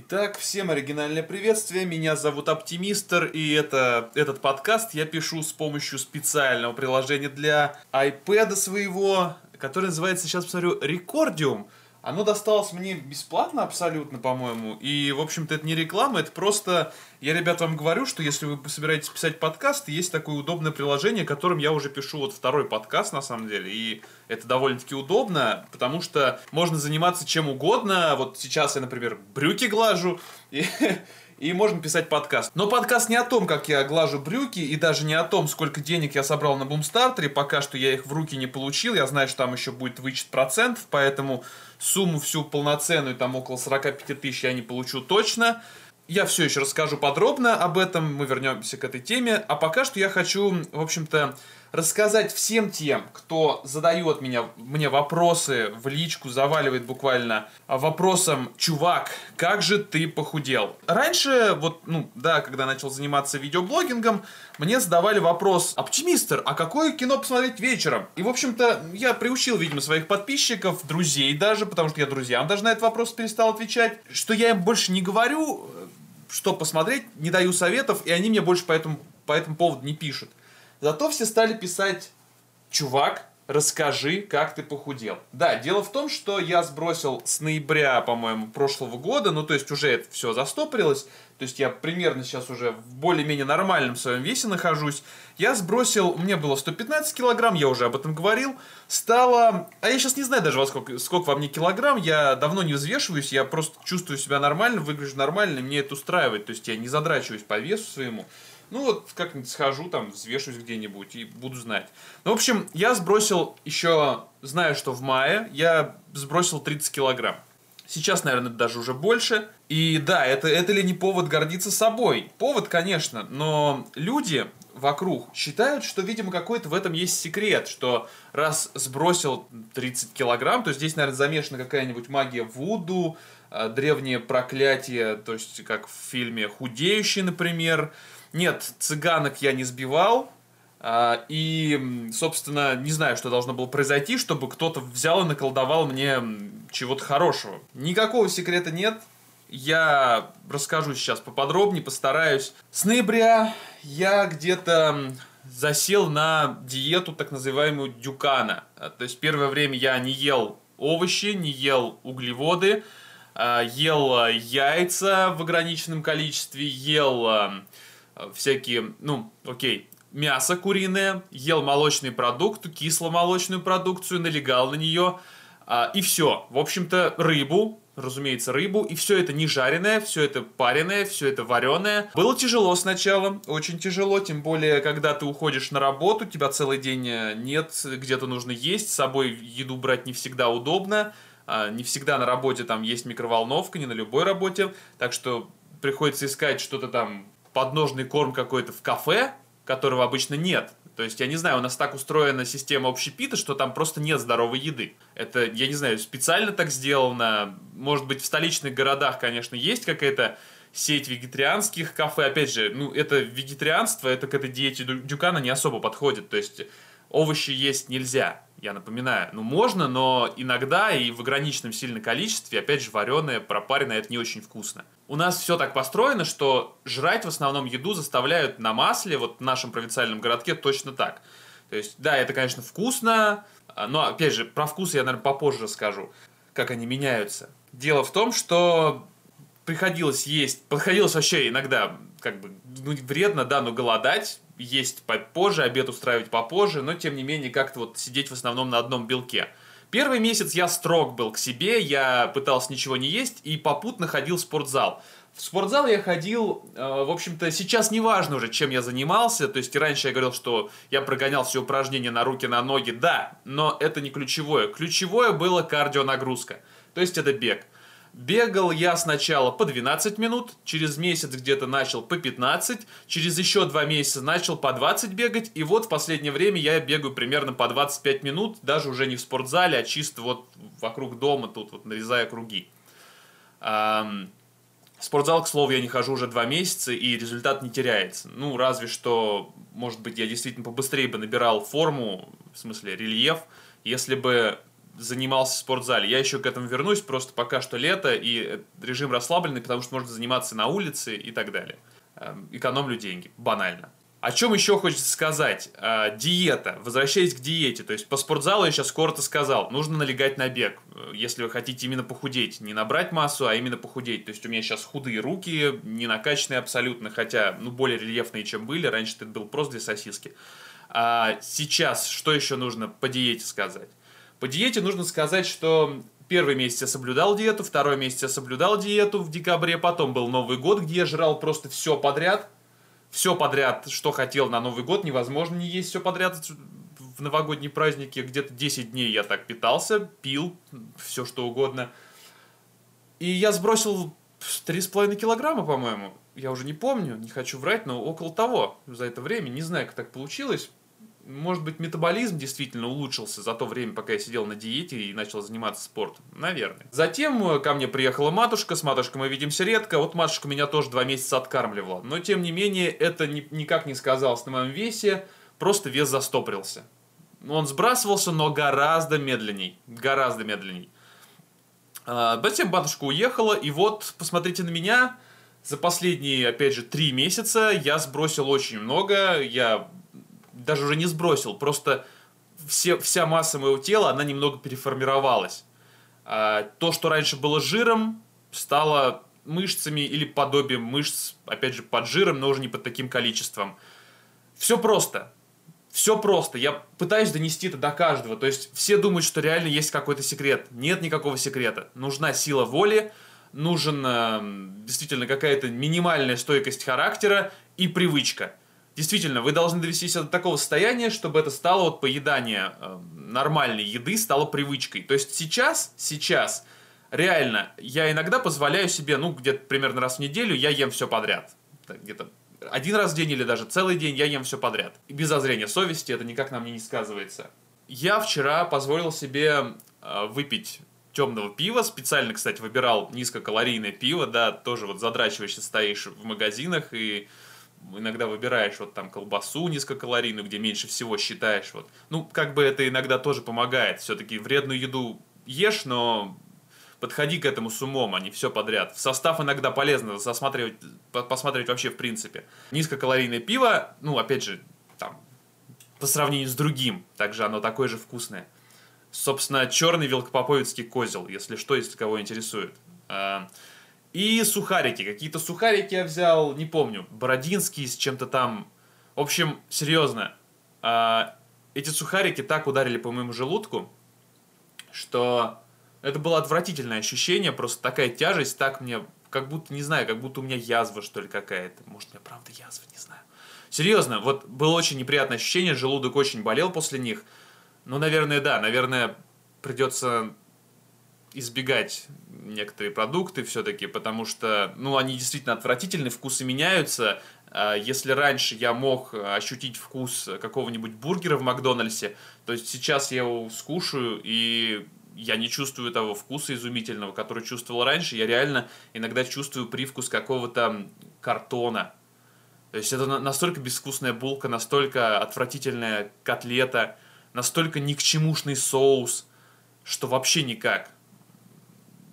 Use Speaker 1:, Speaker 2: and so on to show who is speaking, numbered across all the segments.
Speaker 1: Итак, всем оригинальное приветствие. Меня зовут Оптимистр, и это, этот подкаст я пишу с помощью специального приложения для iPad своего, которое называется, сейчас посмотрю, Recordium. Оно досталось мне бесплатно абсолютно, по-моему. И, в общем-то, это не реклама, это просто... Я, ребят, вам говорю, что если вы собираетесь писать подкаст, есть такое удобное приложение, которым я уже пишу вот второй подкаст, на самом деле. И это довольно-таки удобно, потому что можно заниматься чем угодно. Вот сейчас я, например, брюки глажу, и, и можно писать подкаст. Но подкаст не о том, как я глажу брюки, и даже не о том, сколько денег я собрал на бумстартере. Пока что я их в руки не получил. Я знаю, что там еще будет вычет процентов, поэтому сумму всю полноценную, там около 45 тысяч я не получу точно. Я все еще расскажу подробно об этом, мы вернемся к этой теме. А пока что я хочу, в общем-то, рассказать всем тем, кто задает меня, мне вопросы в личку, заваливает буквально вопросом «Чувак, как же ты похудел?» Раньше, вот, ну, да, когда начал заниматься видеоблогингом, мне задавали вопрос «Оптимистр, а какое кино посмотреть вечером?» И, в общем-то, я приучил, видимо, своих подписчиков, друзей даже, потому что я друзьям даже на этот вопрос перестал отвечать, что я им больше не говорю, что посмотреть, не даю советов, и они мне больше по этому, по этому поводу не пишут. Зато все стали писать, чувак, расскажи, как ты похудел. Да, дело в том, что я сбросил с ноября, по-моему, прошлого года, ну то есть уже это все застопорилось, то есть я примерно сейчас уже в более-менее нормальном своем весе нахожусь. Я сбросил, мне было 115 килограмм, я уже об этом говорил, стало, а я сейчас не знаю даже во сколько, сколько во мне килограмм, я давно не взвешиваюсь, я просто чувствую себя нормально, выгляжу нормально, мне это устраивает, то есть я не задрачиваюсь по весу своему. Ну вот как-нибудь схожу, там, взвешусь где-нибудь и буду знать. Ну, в общем, я сбросил еще, знаю, что в мае, я сбросил 30 килограмм. Сейчас, наверное, даже уже больше. И да, это, это ли не повод гордиться собой? Повод, конечно, но люди вокруг считают, что, видимо, какой-то в этом есть секрет, что раз сбросил 30 килограмм, то здесь, наверное, замешана какая-нибудь магия Вуду, э, древнее проклятие, то есть как в фильме «Худеющий», например, нет, цыганок я не сбивал. А, и, собственно, не знаю, что должно было произойти, чтобы кто-то взял и наколдовал мне чего-то хорошего. Никакого секрета нет. Я расскажу сейчас поподробнее, постараюсь. С ноября я где-то засел на диету так называемую дюкана. То есть первое время я не ел овощи, не ел углеводы, а, ел яйца в ограниченном количестве, ел всякие, ну, окей, мясо куриное, ел молочный продукт, кисломолочную продукцию, налегал на нее, а, и все. В общем-то, рыбу, разумеется, рыбу, и все это не жареное, все это пареное, все это вареное. Было тяжело сначала, очень тяжело, тем более, когда ты уходишь на работу, тебя целый день э, нет, где-то нужно есть, с собой еду брать не всегда удобно, а, не всегда на работе там есть микроволновка, не на любой работе, так что приходится искать что-то там подножный корм какой-то в кафе, которого обычно нет. То есть, я не знаю, у нас так устроена система общепита, что там просто нет здоровой еды. Это, я не знаю, специально так сделано. Может быть, в столичных городах, конечно, есть какая-то сеть вегетарианских кафе. Опять же, ну, это вегетарианство, это к этой диете Дюкана не особо подходит. То есть, овощи есть нельзя, я напоминаю. Ну, можно, но иногда и в ограниченном сильном количестве, опять же, вареное, пропаренное, это не очень вкусно. У нас все так построено, что жрать в основном еду заставляют на масле, вот в нашем провинциальном городке точно так. То есть, да, это, конечно, вкусно, а, но, опять же, про вкус я, наверное, попозже расскажу, как они меняются. Дело в том, что приходилось есть, подходилось вообще иногда, как бы, ну, вредно, да, но голодать, есть попозже, обед устраивать попозже, но тем не менее как-то вот сидеть в основном на одном белке. Первый месяц я строг был к себе, я пытался ничего не есть и попутно ходил в спортзал. В спортзал я ходил, э, в общем-то, сейчас не важно уже, чем я занимался. То есть раньше я говорил, что я прогонял все упражнения на руки, на ноги. Да, но это не ключевое. Ключевое было кардионагрузка. То есть это бег. Бегал я сначала по 12 минут, через месяц где-то начал по 15, через еще два месяца начал по 20 бегать, и вот в последнее время я бегаю примерно по 25 минут, даже уже не в спортзале, а чисто вот вокруг дома, тут вот нарезая круги. В спортзал, к слову, я не хожу уже два месяца, и результат не теряется. Ну, разве что, может быть, я действительно побыстрее бы набирал форму, в смысле рельеф, если бы занимался в спортзале. Я еще к этому вернусь, просто пока что лето и режим расслабленный, потому что можно заниматься на улице и так далее. Эм, экономлю деньги, банально. О чем еще хочется сказать? А, диета. Возвращаясь к диете. То есть по спортзалу я сейчас коротко сказал. Нужно налегать на бег, если вы хотите именно похудеть. Не набрать массу, а именно похудеть. То есть у меня сейчас худые руки, не накачанные абсолютно, хотя ну, более рельефные, чем были. Раньше это был просто две сосиски. А сейчас что еще нужно по диете сказать? По диете нужно сказать, что первый месяц я соблюдал диету, второй месяц я соблюдал диету в декабре, потом был Новый год, где я жрал просто все подряд – все подряд, что хотел на Новый год, невозможно не есть все подряд в новогодние праздники. Где-то 10 дней я так питался, пил, все что угодно. И я сбросил 3,5 килограмма, по-моему. Я уже не помню, не хочу врать, но около того за это время. Не знаю, как так получилось может быть, метаболизм действительно улучшился за то время, пока я сидел на диете и начал заниматься спортом? Наверное. Затем э, ко мне приехала матушка, с матушкой мы видимся редко, вот матушка меня тоже два месяца откармливала. Но, тем не менее, это ни, никак не сказалось на моем весе, просто вес застопорился. Он сбрасывался, но гораздо медленней, гораздо медленней. А, затем батюшка уехала, и вот, посмотрите на меня, за последние, опять же, три месяца я сбросил очень много, я даже уже не сбросил, просто все, вся масса моего тела, она немного переформировалась. А, то, что раньше было жиром, стало мышцами или подобием мышц, опять же, под жиром, но уже не под таким количеством. Все просто. Все просто. Я пытаюсь донести это до каждого. То есть все думают, что реально есть какой-то секрет. Нет никакого секрета. Нужна сила воли, нужен э, действительно какая-то минимальная стойкость характера и привычка – Действительно, вы должны довести себя до такого состояния, чтобы это стало вот поедание э, нормальной еды стало привычкой. То есть сейчас, сейчас, реально, я иногда позволяю себе, ну, где-то примерно раз в неделю я ем все подряд. Где-то один раз в день или даже целый день я ем все подряд. И без зазрения совести это никак на мне не сказывается. Я вчера позволил себе э, выпить темного пива. Специально, кстати, выбирал низкокалорийное пиво, да, тоже вот задрачиваешься стоишь в магазинах и иногда выбираешь вот там колбасу низкокалорийную, где меньше всего считаешь. Вот. Ну, как бы это иногда тоже помогает. Все-таки вредную еду ешь, но подходи к этому с умом, а не все подряд. В состав иногда полезно засматривать, посмотреть вообще в принципе. Низкокалорийное пиво, ну, опять же, там, по сравнению с другим, также оно такое же вкусное. Собственно, черный велкопоповицкий козел, если что, если кого интересует. И сухарики. Какие-то сухарики я взял, не помню, бородинские с чем-то там. В общем, серьезно, а, эти сухарики так ударили по моему желудку, что это было отвратительное ощущение, просто такая тяжесть, так мне, как будто, не знаю, как будто у меня язва, что ли, какая-то. Может, у меня правда язва, не знаю. Серьезно, вот было очень неприятное ощущение, желудок очень болел после них. Ну, наверное, да, наверное, придется избегать некоторые продукты все-таки, потому что, ну, они действительно отвратительны, вкусы меняются. А, если раньше я мог ощутить вкус какого-нибудь бургера в Макдональдсе, то есть сейчас я его скушаю, и я не чувствую того вкуса изумительного, который чувствовал раньше. Я реально иногда чувствую привкус какого-то картона. То есть это настолько безвкусная булка, настолько отвратительная котлета, настолько никчемушный соус, что вообще никак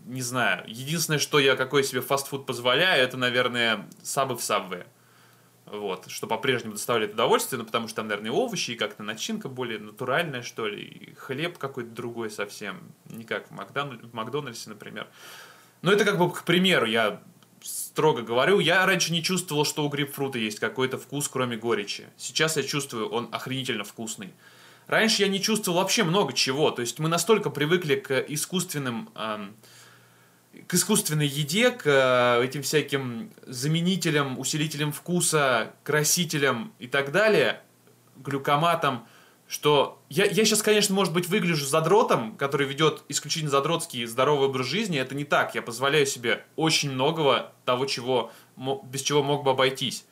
Speaker 1: не знаю. Единственное, что я какой себе фастфуд позволяю, это, наверное, сабы в сабве. Вот, что по-прежнему доставляет удовольствие, ну, потому что там, наверное, овощи и как-то начинка более натуральная, что ли, и хлеб какой-то другой совсем, не как в, Макдон... в Макдональдсе, например. Но это как бы, к примеру, я строго говорю, я раньше не чувствовал, что у грейпфрута есть какой-то вкус, кроме горечи. Сейчас я чувствую, он охренительно вкусный. Раньше я не чувствовал вообще много чего, то есть мы настолько привыкли к искусственным... Эм, к искусственной еде, к э, этим всяким заменителям, усилителям вкуса, красителям и так далее, глюкоматам, что я, я сейчас, конечно, может быть, выгляжу задротом, который ведет исключительно задротский здоровый образ жизни. Это не так. Я позволяю себе очень многого того, чего, без чего мог бы обойтись.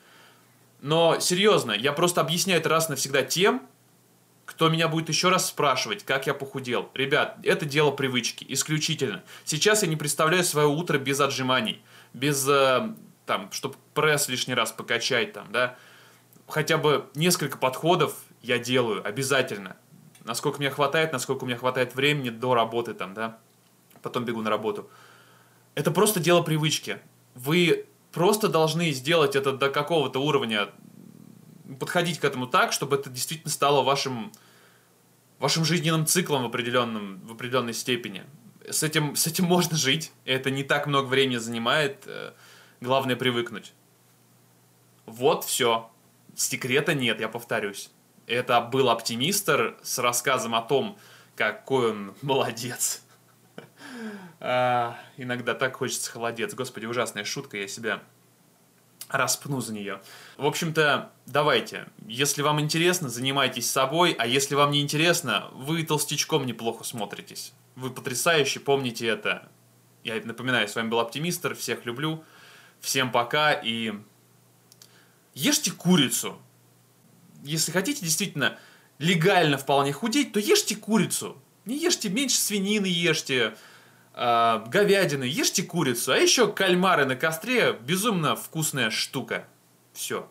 Speaker 1: Но серьезно, я просто объясняю это раз навсегда тем, кто меня будет еще раз спрашивать, как я похудел. Ребят, это дело привычки, исключительно. Сейчас я не представляю свое утро без отжиманий, без, э, там, чтобы пресс лишний раз покачать, там, да. Хотя бы несколько подходов я делаю обязательно. насколько мне хватает, насколько у меня хватает времени до работы там, да, потом бегу на работу. Это просто дело привычки. Вы просто должны сделать это до какого-то уровня, подходить к этому так, чтобы это действительно стало вашим, вашим жизненным циклом в, определенном, в определенной степени. С этим, с этим можно жить, это не так много времени занимает, э, главное привыкнуть. Вот все. Секрета нет, я повторюсь. Это был оптимистр с рассказом о том, какой он молодец. А, иногда так хочется холодец. Господи, ужасная шутка, я себя распну за нее. В общем-то, давайте. Если вам интересно, занимайтесь собой, а если вам не интересно, вы толстячком неплохо смотритесь. Вы потрясающие, помните это. Я напоминаю, с вами был Оптимистр, всех люблю. Всем пока и ешьте курицу. Если хотите действительно легально вполне худеть, то ешьте курицу. Не ешьте меньше свинины, ешьте э, говядины, ешьте курицу. А еще кальмары на костре безумно вкусная штука. Все.